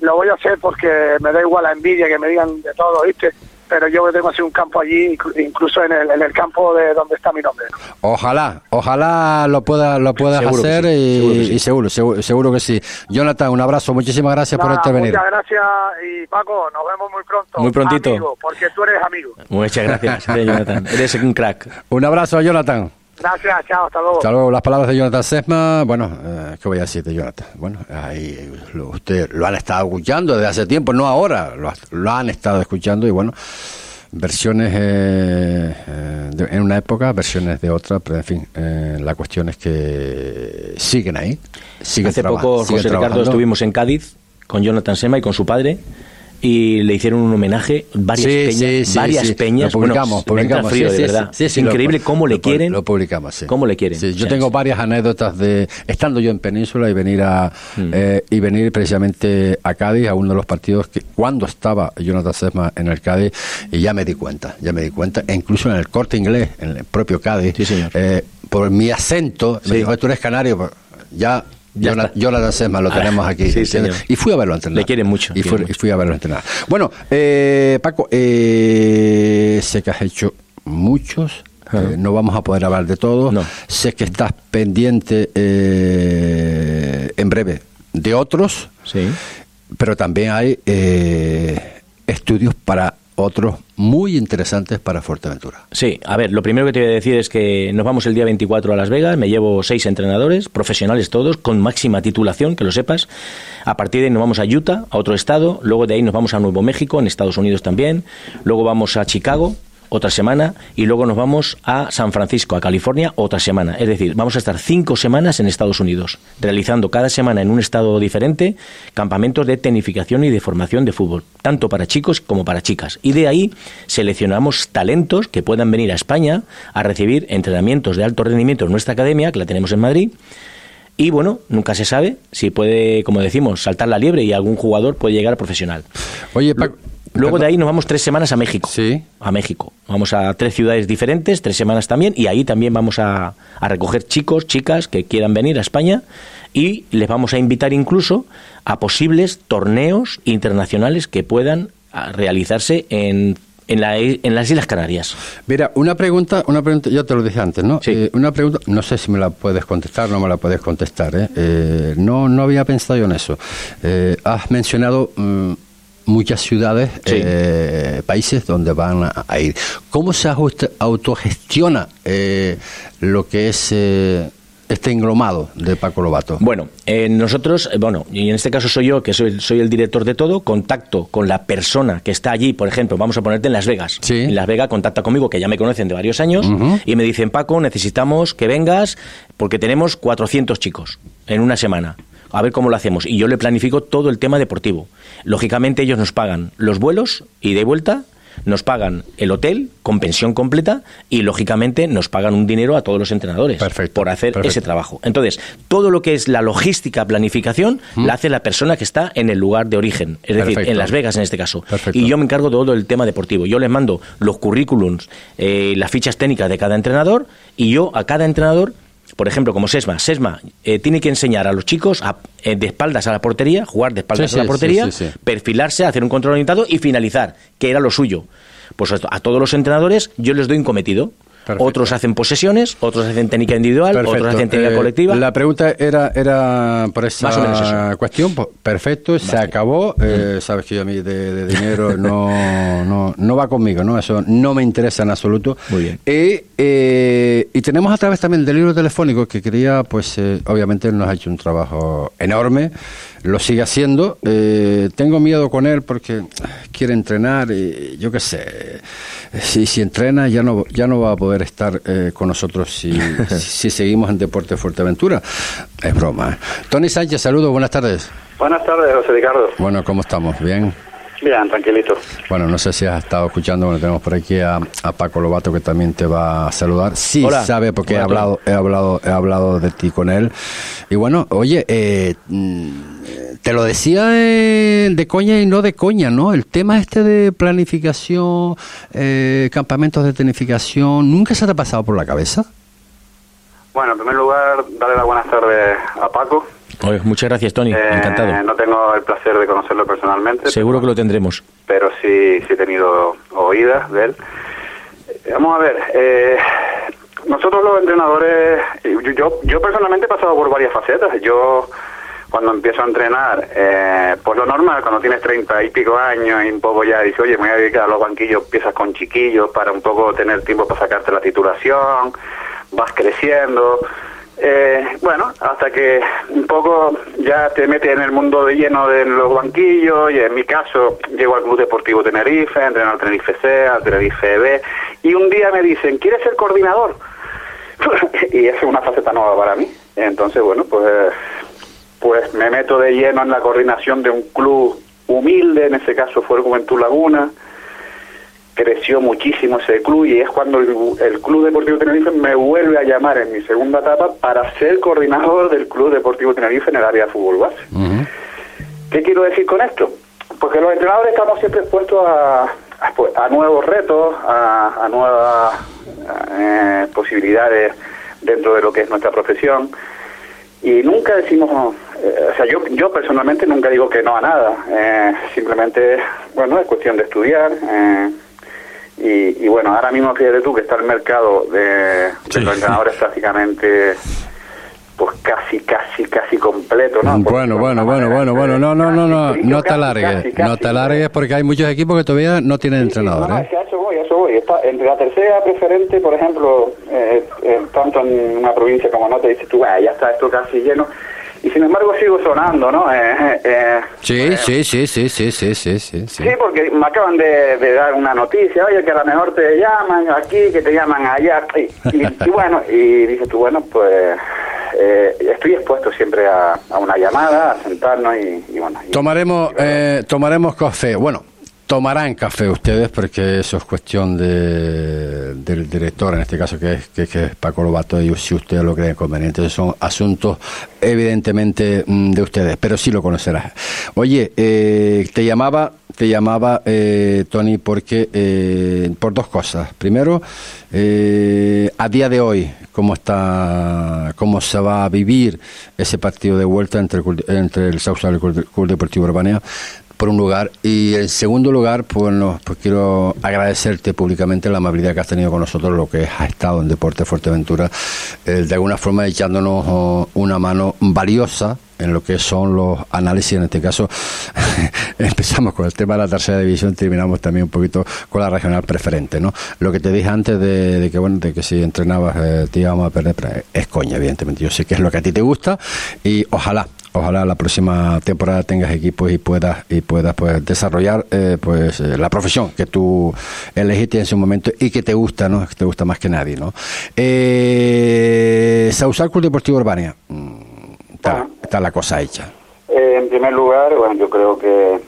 lo voy a hacer porque me da igual la envidia, que me digan de todo, ¿viste? Pero yo tengo así un campo allí, inclu- incluso en el, en el campo de donde está mi nombre. ¿no? ojalá ojalá lo puedas lo puedas Seguro hacer sí, y, seguro que sí. y seguro, seguro seguro que sí Jonathan un abrazo muchísimas gracias por Nada, intervenir Muchas gracias y Paco, nos vemos muy pronto. Muy prontito. Amigo, porque tú eres amigo. Muchas gracias, Jonathan. Eres un crack. un abrazo Jonathan Gracias, chao, hasta luego. Hasta luego. Las palabras de Jonathan Sesma. Bueno, eh, ¿qué voy a decir de Jonathan? Bueno, ahí lo, usted lo han estado escuchando desde hace tiempo, no ahora. Lo, lo han estado escuchando y bueno, versiones eh, eh, de- en una época, versiones de otra, pero en fin, eh, la cuestión es que siguen ahí. Siguen Hace poco, siguen José Ricardo, trabajando. estuvimos en Cádiz con Jonathan Sema y con su padre y le hicieron un homenaje, varias Sí, peñas, sí, sí, varias sí. peñas. Lo publicamos, bueno, publicamos. frío, de verdad. sí, Increíble lo- cómo le lo- quieren. Lo publicamos, sí. Cómo le quieren. Yo tengo varias anécdotas de estando yo en Península y venir a Mm. eh, y venir precisamente a Cádiz a uno de los partidos que cuando estaba Jonathan Sesma en el Cádiz y ya me di cuenta, ya me di cuenta, e incluso en el Corte Inglés, en el propio Cádiz, eh, por mi acento, me dijo, tú eres canario, pues, ya Ya Jonathan. Jonathan Sesma lo Ah, tenemos aquí. sí, ¿entiendes? señor. Y fui a verlo entrenar. Le quieren mucho, Y, quieren fui, mucho. y fui a verlo entrenar. Bueno, eh, Paco, eh, sé que has hecho muchos. eh, no vamos a poder hablar de todo. No. Sé que estás pendiente eh, en breve de otros, Sí. pero también hay eh, estudios para otros muy interesantes para Fuerteventura. Sí, a ver, lo primero que te voy a decir es que nos vamos el día 24 a Las Vegas, me llevo seis entrenadores, profesionales todos, con máxima titulación, que lo sepas. A partir de ahí nos vamos a Utah, a otro estado, luego de ahí nos vamos a Nuevo México, en Estados Unidos también, luego vamos a Chicago, otra semana, y luego nos vamos a San Francisco, a California, otra semana. Es decir, vamos a estar cinco semanas en Estados Unidos, realizando cada semana en un estado diferente campamentos de tecnificación y de formación de fútbol, tanto para chicos como para chicas. Y de ahí seleccionamos talentos que puedan venir a España a recibir entrenamientos de alto rendimiento en nuestra academia, que la tenemos en Madrid. Y bueno, nunca se sabe si puede, como decimos, saltar la liebre y algún jugador puede llegar a profesional. Oye, Paco. Luego de ahí nos vamos tres semanas a México. Sí. A México. Vamos a tres ciudades diferentes, tres semanas también, y ahí también vamos a, a recoger chicos, chicas que quieran venir a España y les vamos a invitar incluso a posibles torneos internacionales que puedan ah, realizarse en, en, la- en las Islas Canarias. Mira, una pregunta, una pregunta, yo te lo dije antes, ¿no? Sí. Eh, una pregunta, no sé si me la puedes contestar, no me la puedes contestar, ¿eh? Eh, no, no había pensado yo en eso. Eh, has mencionado mm, muchas ciudades, Sí. eh, países donde van a, a ir. ¿Cómo se ajusta- autogestiona eh, lo que es eh, este englomado de Paco Lobato? Bueno, eh, nosotros, eh, bueno, y en este caso soy yo, que soy, soy el director de todo, contacto con la persona que está allí, por ejemplo, vamos a ponerte en Las Vegas. Sí. En Las Vegas contacta conmigo, que ya me conocen de varios años, y me dicen, Paco, necesitamos que vengas porque tenemos 400 chicos en una semana. A ver cómo lo hacemos. Y yo le planifico todo el tema deportivo. Lógicamente ellos nos pagan los vuelos y de vuelta, nos pagan el hotel con pensión completa y, lógicamente, nos pagan un dinero a todos los entrenadores por hacer ese trabajo. Entonces, todo lo que es la logística, planificación, ¿Mm? la hace la persona que está en el lugar de origen, es decir, en Las Vegas en este caso. Y yo me encargo de todo el tema deportivo. Yo les mando los currículums, eh, las fichas técnicas de cada entrenador y yo a cada entrenador por ejemplo, como Sesma, Sesma eh, tiene que enseñar a los chicos a, eh, de espaldas a la portería, jugar de espaldas Sí, a la portería, sí, sí, sí. perfilarse, hacer un control orientado y finalizar, que era lo suyo. Pues a a todos los entrenadores yo les doy un cometido. Otros hacen posesiones, otros hacen técnica individual, otros hacen técnica Eh, colectiva. La pregunta era, era por esa Más o menos eso. cuestión. pues, Perfecto, se acabó. Eh, sabes que yo a mí de, de dinero no, no, no va conmigo, ¿no? Eso no me interesa en absoluto. Muy bien. Y, eh, y tenemos a través también del libro telefónico que quería, pues eh, obviamente nos ha hecho un trabajo enorme. Lo sigue haciendo. Eh, tengo miedo con él porque quiere entrenar y yo qué sé. Si, si entrena ya no, ya no va a poder estar eh, con nosotros si, si seguimos en Deporte Fuerteventura. Es broma. ¿eh? Tony Sánchez, saludos, buenas tardes. Buenas tardes, José Ricardo. Bueno, ¿cómo estamos? ¿Bien? Bien, tranquilito. Bueno, no sé si has estado escuchando, bueno, tenemos por aquí a, a Paco Lobato que también te va a saludar. Sí, Hola. sabe porque he hablado, he hablado, he hablado de ti con él. Y bueno, oye, eh, mm, te lo decía eh, de coña y no de coña, ¿no? El tema este de planificación, eh, campamentos de tecnificación, ¿nunca se te ha pasado por la cabeza? Bueno, en primer lugar, darle las buenas tardes a Paco. Oye, muchas gracias, Tony. Eh, Encantado. No tengo el placer de conocerlo personalmente, Seguro que lo tendremos. pero sí, sí he tenido oídas de él. Eh, Vamos a ver, eh, nosotros los entrenadores, yo, yo, yo personalmente he pasado por varias facetas. Yo, cuando empiezo a entrenar, eh, pues lo normal, cuando tienes treinta y pico años y un poco ya dices, oye, me voy a dedicar a los banquillos, empiezas con chiquillos para un poco tener tiempo para sacarte la titulación, vas creciendo. Eh, bueno, hasta que un poco ya te metes en el mundo de lleno de los banquillos y en mi caso llego al Club Deportivo Tenerife, entreno al Tenerife C, al Tenerife B y un día me dicen, ¿quieres ser coordinador? y esa es una faceta nueva para mí. Entonces, bueno, pues, pues me meto de lleno en la coordinación de un club humilde, en ese caso fue el Juventud Laguna, creció muchísimo ese club y es cuando el, el Club Deportivo Tenerife me vuelve a llamar en mi segunda etapa para ser coordinador del Club Deportivo Tenerife en el área de fútbol base. ¿Qué quiero decir con esto? Porque los entrenadores estamos siempre expuestos a, a, pues, a nuevos retos, a, a nuevas eh, posibilidades dentro de lo que es nuestra profesión y nunca decimos, eh, o sea, yo, yo personalmente nunca digo que no a nada, eh, simplemente, bueno, es cuestión de estudiar. eh, y, y bueno, ahora mismo fíjate tú que está el mercado de, de los entrenadores prácticamente pues casi, casi, casi completo, ¿no? Bueno, bueno, bueno, bueno, bueno, no, no, no, no, no te alargues, no te alargues porque hay muchos equipos que todavía no tienen entrenador, ¿eh? eso voy, eso voy. Está, entre la tercera preferente, por ejemplo, eh, eh, tanto en una provincia como en otra, dices tú, "Ah, ya está esto casi lleno. Y sin embargo sigo sonando, ¿no? Eh, eh, Sí, sí, sí, sí, sí, sí, sí, sí, sí. Sí, porque me acaban de, de dar una noticia, oye, que a lo mejor te llaman aquí, que te llaman allá. Y, y- y bueno, y dices tú, bueno, pues eh, estoy expuesto siempre a, a una llamada, a sentarnos y, y bueno. y- Tomaremos, eh, tomaremos café. Bueno, tomarán café ustedes porque eso es cuestión de, del director, en este caso que es, que, es Paco Lobato, y si usted lo cree conveniente. Son asuntos evidentemente mm, de ustedes, pero sí lo conocerás. Oye, eh, te llamaba, te llamaba eh, Tony porque eh, por dos cosas. Primero, a día de hoy, cómo está, cómo se va a vivir ese partido de vuelta entre entre el Sausal y el Club Deportivo Urbania por un lugar y en segundo lugar pues, no, pues quiero agradecerte públicamente la amabilidad que has tenido con nosotros lo que has estado en Deporte Fuerteventura eh, de alguna forma echándonos oh, una mano valiosa en lo que son los análisis, en este caso empezamos con el tema de la tercera división, terminamos también un poquito con la regional preferente, ¿no? Lo que te dije antes de, que bueno, de que si entrenabas eh, te íbamos a perder, es coña, evidentemente. Yo sé que es lo que a ti te gusta y ojalá ojalá la próxima temporada tengas equipos y puedas y puedas pues desarrollar eh, pues eh, la profesión que tú elegiste en su momento y que te gusta no que te gusta más que nadie no eh, Sausal Club Deportivo Urbania. Mm, está, está la cosa hecha. Eh, en primer lugar, bueno, yo creo que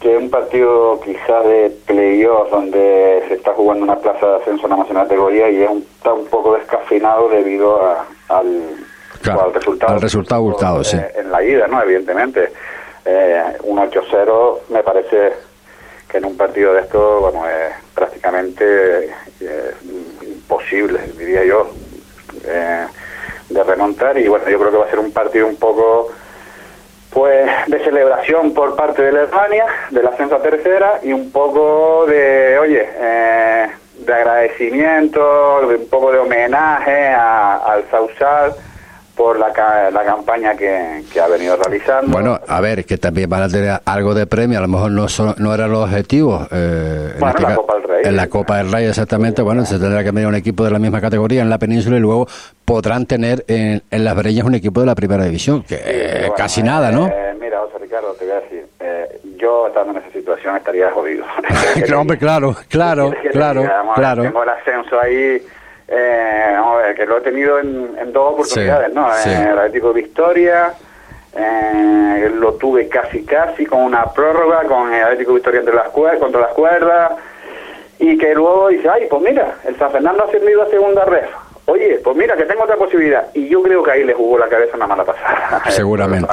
que un partido quizás de playoff donde se está jugando una plaza de ascenso a la máxima categoría y está un poco descafeinado debido a- al, Claro, al resultado. al resultado hurtado, eh, sí. En la ida, ¿no? Evidentemente. Eh, un 8-0 me parece que en un partido de esto, bueno, es prácticamente eh, imposible, diría yo, eh, de remontar. Y bueno, yo creo que va a ser un partido un poco pues de celebración por parte de la Alemania, del ascenso a tercera, y un poco de, oye, eh, de agradecimiento, de un poco de homenaje a- al Sausal por la, ca- la campaña que, que ha venido realizando. Bueno, a ver, que también van a tener algo de premio, a lo mejor no son, no eran los objetivos. eh, en Bueno, la Copa del Rey. En la Copa del Rey, exactamente. Bueno, se tendrá que medir un equipo de la misma categoría en la península y luego podrán tener en, en las Breñas un equipo de la primera división, que eh, Bueno, casi nada, ¿no? eh, mira, José Ricardo, te voy a decir, eh, yo estando en esa situación estaría jodido. Claro, hombre, claro, claro, ¿Qué te claro, claro. Tengo el ascenso ahí, eh, vamos a ver, que lo he tenido en, en dos oportunidades, Sí, ¿no? sí. En el Atlético Victoria, eh, lo tuve casi casi con una prórroga con el Atlético Victoria entre las cuer- contra las cuerdas y que luego dice, ay, pues mira, el San Fernando ha ascendido a segunda ref. Oye, pues mira, que tengo otra posibilidad. Y yo creo que ahí le jugó la cabeza una mala pasada. Seguramente.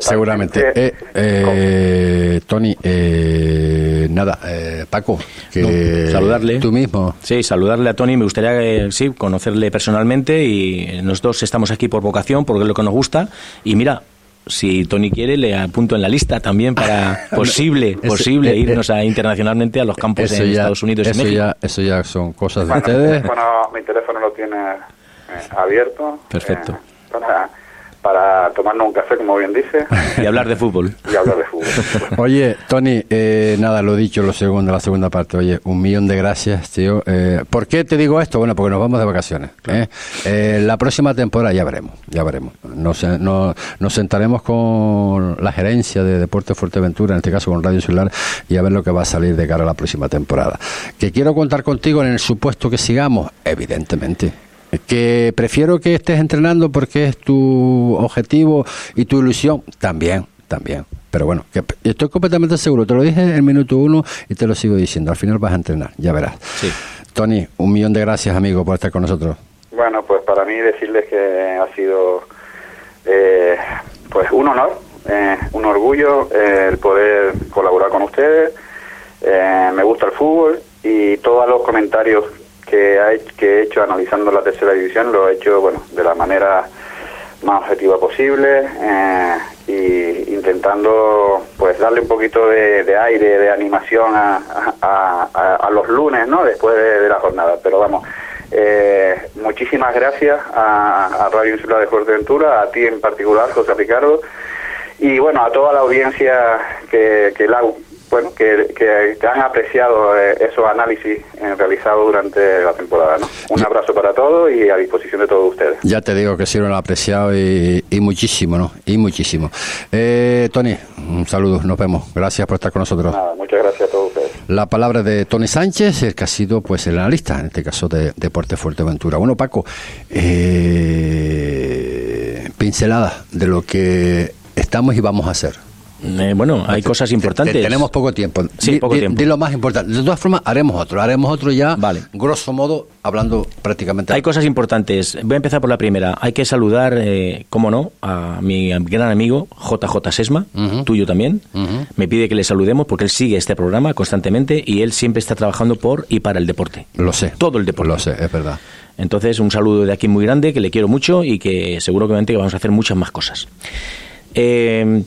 Seguramente. Eh, eh, Tony, eh, nada, eh, Paco, que No, saludarle. Tú mismo. Sí, saludarle a Tony. Me gustaría eh, sí, conocerle personalmente y nosotros estamos aquí por vocación, porque es lo que nos gusta. Y mira, si Tony quiere, le apunto en la lista también para posible, posible eh, eh, irnos a, internacionalmente a los campos en ya, Estados Unidos y eso México. ya, eso ya son cosas de Bueno, ustedes. bueno, mi teléfono lo tiene eh, abierto. Perfecto. eh, para, para tomarnos un café, como bien dice, Y hablar de fútbol. y hablar de fútbol. Oye, Tony, eh, nada, lo dicho, lo segundo, la segunda parte. Oye, un millón de gracias, tío. Eh, ¿Por qué te digo esto? Bueno, porque nos vamos de vacaciones. ¿eh? Eh, la próxima temporada ya veremos, ya veremos. Nos, eh, no- nos sentaremos con la gerencia de Deportes Fuerteventura, en este caso con Radio Insular, y a ver lo que va a salir de cara a la próxima temporada. Que quiero contar contigo en el supuesto que sigamos, evidentemente. Que prefiero que estés entrenando porque es tu objetivo y tu ilusión, también, también. Pero bueno, que estoy completamente seguro, te lo dije en el minuto uno y te lo sigo diciendo, al final vas a entrenar, ya verás. Sí. Tony, un millón de gracias amigo por estar con nosotros. Bueno, pues para mí decirles que ha sido eh, pues un honor, eh, un orgullo eh, el poder colaborar con ustedes. Eh, me gusta el fútbol y todos los comentarios que, ha que he hecho analizando la tercera división lo he hecho bueno de la manera más objetiva posible eh, y intentando pues darle un poquito de, aire, de animación a, a- los lunes, ¿no? Después de, la jornada. Pero vamos, eh, muchísimas gracias a, a Radio Insular de Fuerteventura, a ti en particular, José Ricardo, y bueno, a toda la audiencia que, que la bueno, que, que- han apreciado eh, esos análisis eh, realizados durante la temporada. ¿no? Un abrazo para todos y a disposición de todos ustedes. Ya te digo que sí lo han apreciado y, y muchísimo, ¿no? Y muchísimo. Eh, Tony, un saludo, nos vemos. Gracias por estar con nosotros. Nada, muchas gracias a todos ustedes. La palabra de Tony Sánchez, el que ha sido pues el analista, en este caso de Deporte Fuerteventura. Bueno, Paco, eh, pincelada de lo que estamos y vamos a hacer. Eh, bueno, hay cosas importantes. Te- Tenemos poco tiempo. Sí, Di- poco di- tiempo. di lo más importante. De todas formas, haremos otro. Haremos otro ya, Vale. grosso modo, hablando prácticamente. Hay cosas importantes. Voy a empezar por la primera. Hay que saludar, eh, cómo no, a mi gran amigo JJ Sesma, tuyo también. Me pide que le saludemos porque él sigue este programa constantemente y él siempre está trabajando por y para el deporte. Lo sé. Todo el deporte. Lo sé, es verdad. Entonces, un saludo de aquí muy grande, que le quiero mucho y que seguramente que vamos a hacer muchas más cosas. Eh,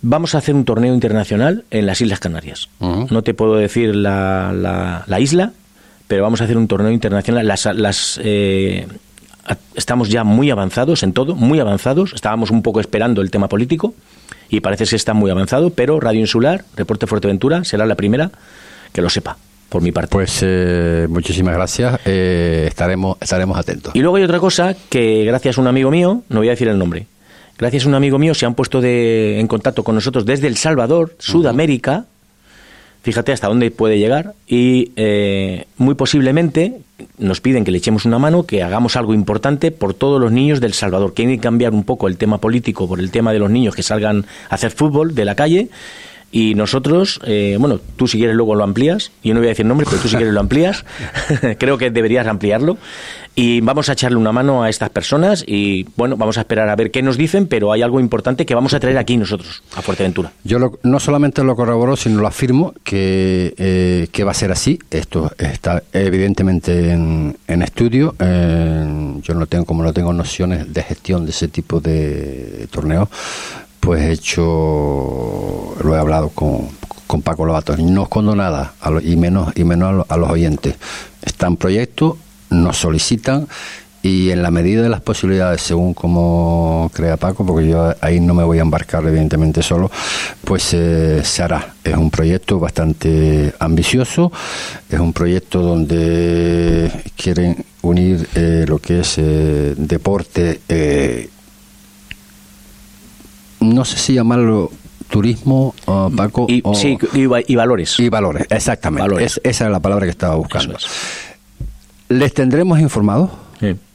vamos a hacer un torneo internacional en las Islas Canarias. No te puedo decir la, la- la isla, pero vamos a hacer un torneo internacional. Las, las, eh, estamos ya muy avanzados en todo, muy avanzados. Estábamos un poco esperando el tema político y parece que está muy avanzado, pero Radio Insular, Reporte Fuerteventura, será la primera que lo sepa, por mi parte. Pues eh, muchísimas gracias. Eh, estaremos, estaremos atentos. Y luego hay otra cosa que gracias a un amigo mío, no voy a decir el nombre, gracias a un amigo mío se han puesto de, en contacto con nosotros desde El Salvador, Sudamérica, fíjate hasta dónde puede llegar, y eh, muy posiblemente nos piden que le echemos una mano, que hagamos algo importante por todos los niños del Salvador. Quieren cambiar un poco el tema político por el tema de los niños que salgan a hacer fútbol de la calle. Y nosotros, eh, bueno, tú si quieres luego lo amplías, yo no voy a decir nombre, pero tú si quieres lo amplías, creo que deberías ampliarlo. Y vamos a echarle una mano a estas personas y, bueno, vamos a esperar a ver qué nos dicen, pero hay algo importante que vamos a traer aquí nosotros, a Fuerteventura. Yo no solamente lo corroboro, sino lo afirmo que, eh, que va a ser así. Esto está evidentemente en, estudio. yo no tengo, como no tengo nociones de gestión de ese tipo de torneos, pues he hecho, lo he hablado con, con Paco Lobato, no escondo nada, y menos, y menos a, los, oyentes. Están proyectos, nos solicitan y en la medida de las posibilidades, según como crea Paco, porque yo ahí no me voy a embarcar evidentemente solo, pues eh, se hará. Es un proyecto bastante ambicioso, es un proyecto donde quieren unir eh, lo que es eh, deporte no sé si llamarlo turismo, uh, Paco. Y, sí, y, valores. Y valores, exactamente. esa es la palabra que estaba buscando. Les tendremos informados.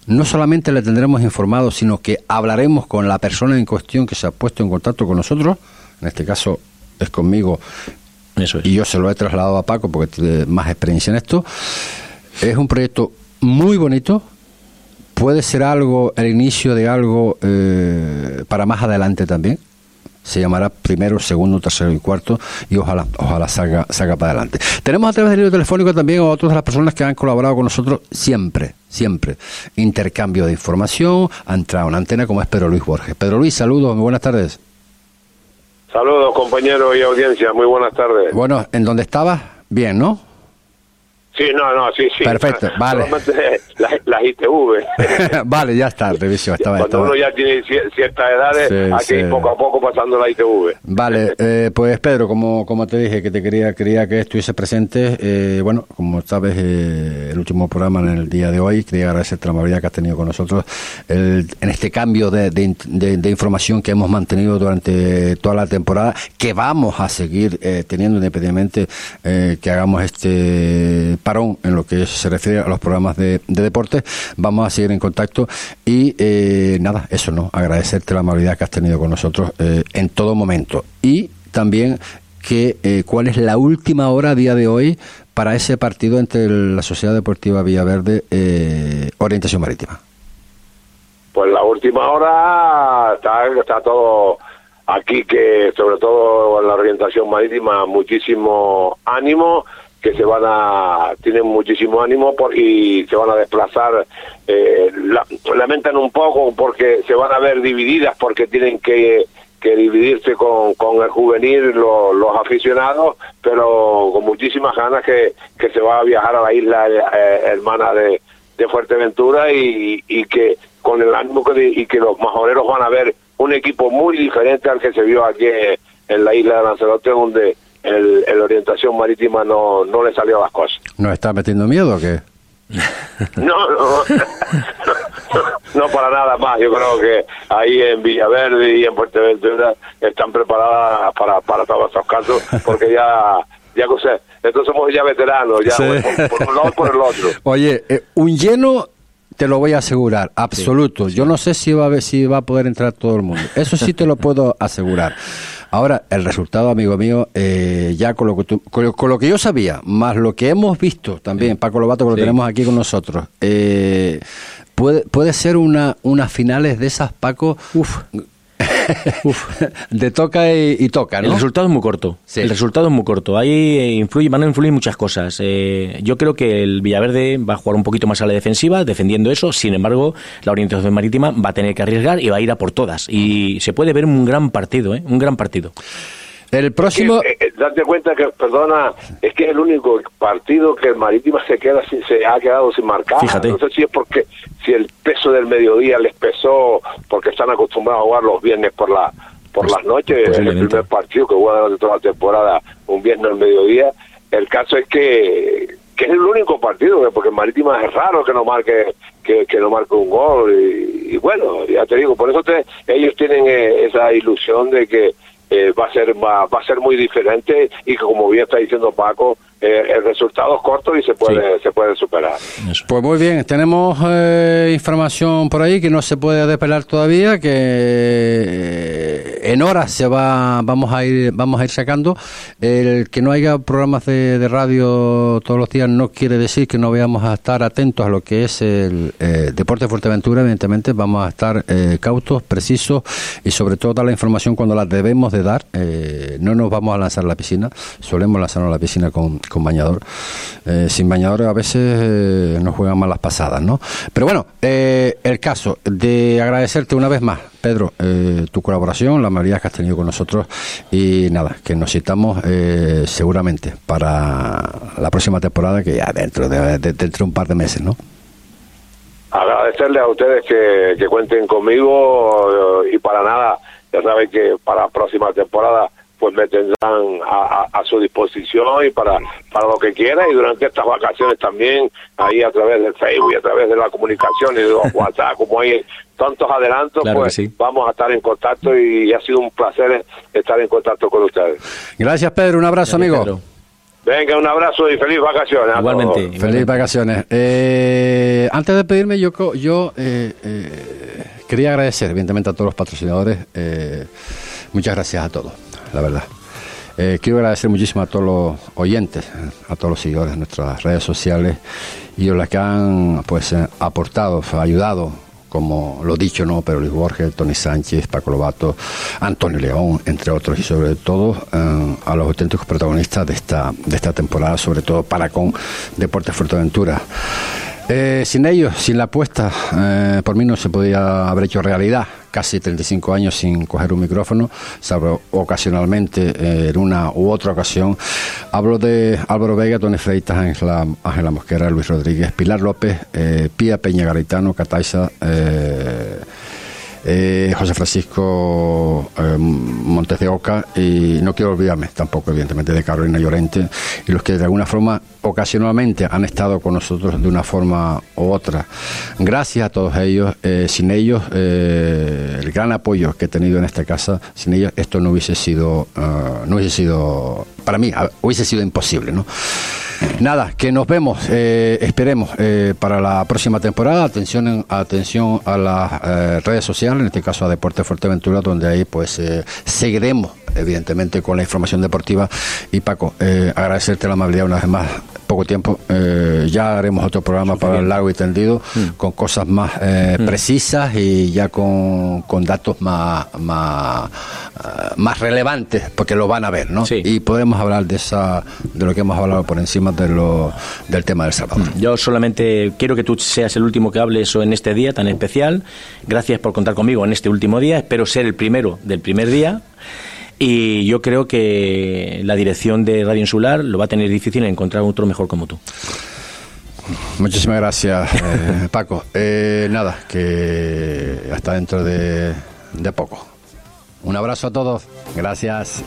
No solamente les tendremos informados, sino que hablaremos con la persona en cuestión que se ha puesto en contacto con nosotros. En este caso es conmigo. Eso Y yo se lo he trasladado a Paco porque tiene más experiencia en esto. Es un proyecto muy bonito, puede ser algo, el inicio de algo eh, para más adelante también. Se llamará primero, segundo, tercero y cuarto y ojalá, ojalá salga, salga para adelante. Tenemos a través del libro telefónico también a otras de las personas que han colaborado con nosotros siempre, siempre. Intercambio de información, ha entrado una antena como es Pedro Luis Borges. Pedro Luis, saludos, muy buenas tardes. Saludos compañeros y audiencia, muy buenas tardes. Bueno, ¿en dónde estabas? Bien, ¿no? Sí, no, no, sí, sí. Perfecto, vale. Las, ITV. vale, ya está, revisión. Estaba, Cuando uno ya tiene ciertas edades, hay que ir poco a poco pasando la ITV. Vale, eh, pues Pedro, como, como te dije, que te quería quería que estuviese presente, eh, bueno, como sabes, eh, el último programa en el día de hoy, quería agradecerte la amabilidad que has tenido con nosotros en este cambio de, de, información que hemos mantenido durante toda la temporada, que vamos a seguir teniendo independientemente que hagamos este parón en lo que se refiere a los programas de, deporte. Vamos a seguir en contacto y eh, nada, eso no, agradecerte la amabilidad que has tenido con nosotros eh, en todo momento. Y también que eh, cuál es la última hora día de hoy para ese partido entre la Sociedad Deportiva Villaverde Orientación Marítima. Pues la última hora está, está todo aquí que sobre todo en la orientación marítima muchísimo ánimo que se van a tienen muchísimo ánimo por, y se van a desplazar eh, lamentan un poco porque se van a ver divididas porque tienen que, que dividirse con, con el juvenil los aficionados pero con muchísimas ganas que, que se va a viajar a la isla eh, hermana de, de Fuerteventura y, y, que con el ánimo que, y que los majoreros van a ver un equipo muy diferente al que se vio aquí en la isla de Lanzarote donde el, orientación marítima no, no le salió a las cosas. ¿No está metiendo miedo o qué? no, no, no, para nada más. Yo creo que ahí en Villaverde y en Fuerteventura están preparadas para, para todos estos casos, porque ya, ya sé, entonces somos ya veteranos, ya por, un lado por el otro. Oye, eh, un lleno te lo voy a asegurar, absoluto. Yo no sé si va a ver, si va a poder entrar todo el mundo. Eso sí te lo puedo asegurar. Ahora, el resultado, amigo mío, eh, ya con lo, que con, lo que yo sabía, más lo que hemos visto también, Paco Lobato, que lo tenemos aquí con nosotros, eh, puede, puede ser una, unas finales de esas, Paco, Uf. de toca y, toca, ¿no? El resultado es muy corto. El resultado es muy corto. Ahí influye, van a influir muchas cosas. Eh, yo creo que el Villaverde va a jugar un poquito más a la defensiva, defendiendo eso. Sin embargo, la orientación marítima va a tener que arriesgar y va a ir a por todas. Y se puede ver un gran partido, ¿eh? Un gran partido. El próximo. Eh, eh, date cuenta que, perdona, es que es el único partido que el Marítima se queda sin, se ha quedado sin marcar. Fíjate. No sé si es porque si el peso del mediodía les pesó porque están acostumbrados a jugar los viernes por la por pues, las noches. Es el primer partido que juegan durante toda la temporada un viernes al mediodía. El caso es que que es el único partido, porque el Marítima es raro que no marque que, que no marque un gol y, bueno, ya te digo, por eso te, ellos tienen eh, esa ilusión de que eh, va a ser va, a ser muy diferente. Y como bien está diciendo Paco eh, el resultado es corto y se puede, se puede superar. Pues muy bien, tenemos eh, información por ahí que no se puede despelar todavía, que eh, en horas se va, vamos a ir, vamos a ir sacando. El que no haya programas de, de radio todos los días no quiere decir que no vayamos a estar atentos a lo que es el eh, deporte de Fuerteventura. Evidentemente vamos a estar eh, cautos, precisos y sobre todo dar la información cuando la debemos de dar. Eh, no nos vamos a lanzar a la piscina, solemos lanzarnos a la piscina con, con bañador. Eh, sin bañador a veces eh, nos juegan malas pasadas, ¿no? Pero bueno, eh, el caso de agradecerte una vez más, Pedro, eh, tu colaboración, la mayoría que has tenido con nosotros y nada, que nos citamos seguramente para la próxima temporada que ya dentro de, de- dentro de un par de meses, ¿no? agradecerles a ustedes que, que cuenten conmigo y para nada, ya saben que para la próxima temporada pues me tendrán a, a- a su disposición y para, para lo que quiera y durante estas vacaciones también ahí a través del Facebook y a través de la comunicación y de los WhatsApp como hay tantos adelantos Claro pues sí. vamos a estar en contacto y ha sido un placer estar en contacto con ustedes. Gracias, Pedro, un abrazo, amigo. Venga, un abrazo y feliz vacaciones. todos. Feliz vacaciones. Eh, antes de pedirme, yo, co- yo eh, eh, quería agradecer, evidentemente, a todos los patrocinadores. eh, muchas gracias a todos, la verdad. Eh, quiero agradecer muchísimo a todos los oyentes, a todos los seguidores de nuestras redes sociales y a los que han pues eh, aportado, ayudado, como lo dicho, ¿no? Pero Luis Borges, Tony Sánchez, Paco Lobato, Antonio León, entre otros, y sobre todo eh, a los auténticos protagonistas de esta, de esta temporada, sobre todo para con Deportes Fuerteventura. Sin ellos, sin la apuesta, por mí no se podía haber hecho realidad. Casi 35 años sin coger un micrófono, salvo ocasionalmente eh, en una u otra ocasión. Hablo de Álvaro Vega, Tony Freitas, Ángela, Ángela Mosquera, Luis Rodríguez, Pilar López, eh, Pía Peña Garitano, Cataiza, eh, eh, José Francisco eh, Montes de Oca y no quiero olvidarme tampoco evidentemente de Carolina Llorente y los que de alguna forma ocasionalmente han estado con nosotros de una forma u otra. Gracias a todos ellos, eh, sin ellos el gran apoyo que he tenido en esta casa, sin ellos esto no hubiese sido, no hubiese sido, para mí hubiese sido imposible, ¿no? Nada, que nos vemos, eh, esperemos, eh, para la próxima temporada. Atención, en- atención a las eh, redes sociales, en este caso a Deporte Fuerteventura, donde ahí pues seguiremos, evidentemente, con la información deportiva. Y Paco, agradecerte la amabilidad una vez más. Poco tiempo, eh, ya haremos otro programa para el largo y tendido, con cosas más eh, precisas y ya con, con datos más, más, ah, más relevantes, porque lo van a ver, ¿no? Y podemos hablar de esa de lo que hemos hablado por encima de lo, del tema del Salvador. Yo solamente quiero que tú seas el último que hable eso en este día tan especial. Gracias por contar conmigo en este último día. Espero ser el primero del primer día. Y yo creo que la dirección de Radio Insular lo va a tener difícil encontrar otro mejor como tú. Muchísimas gracias, eh, Paco. Eh, nada, que hasta dentro de, de poco. Un abrazo a todos. Gracias.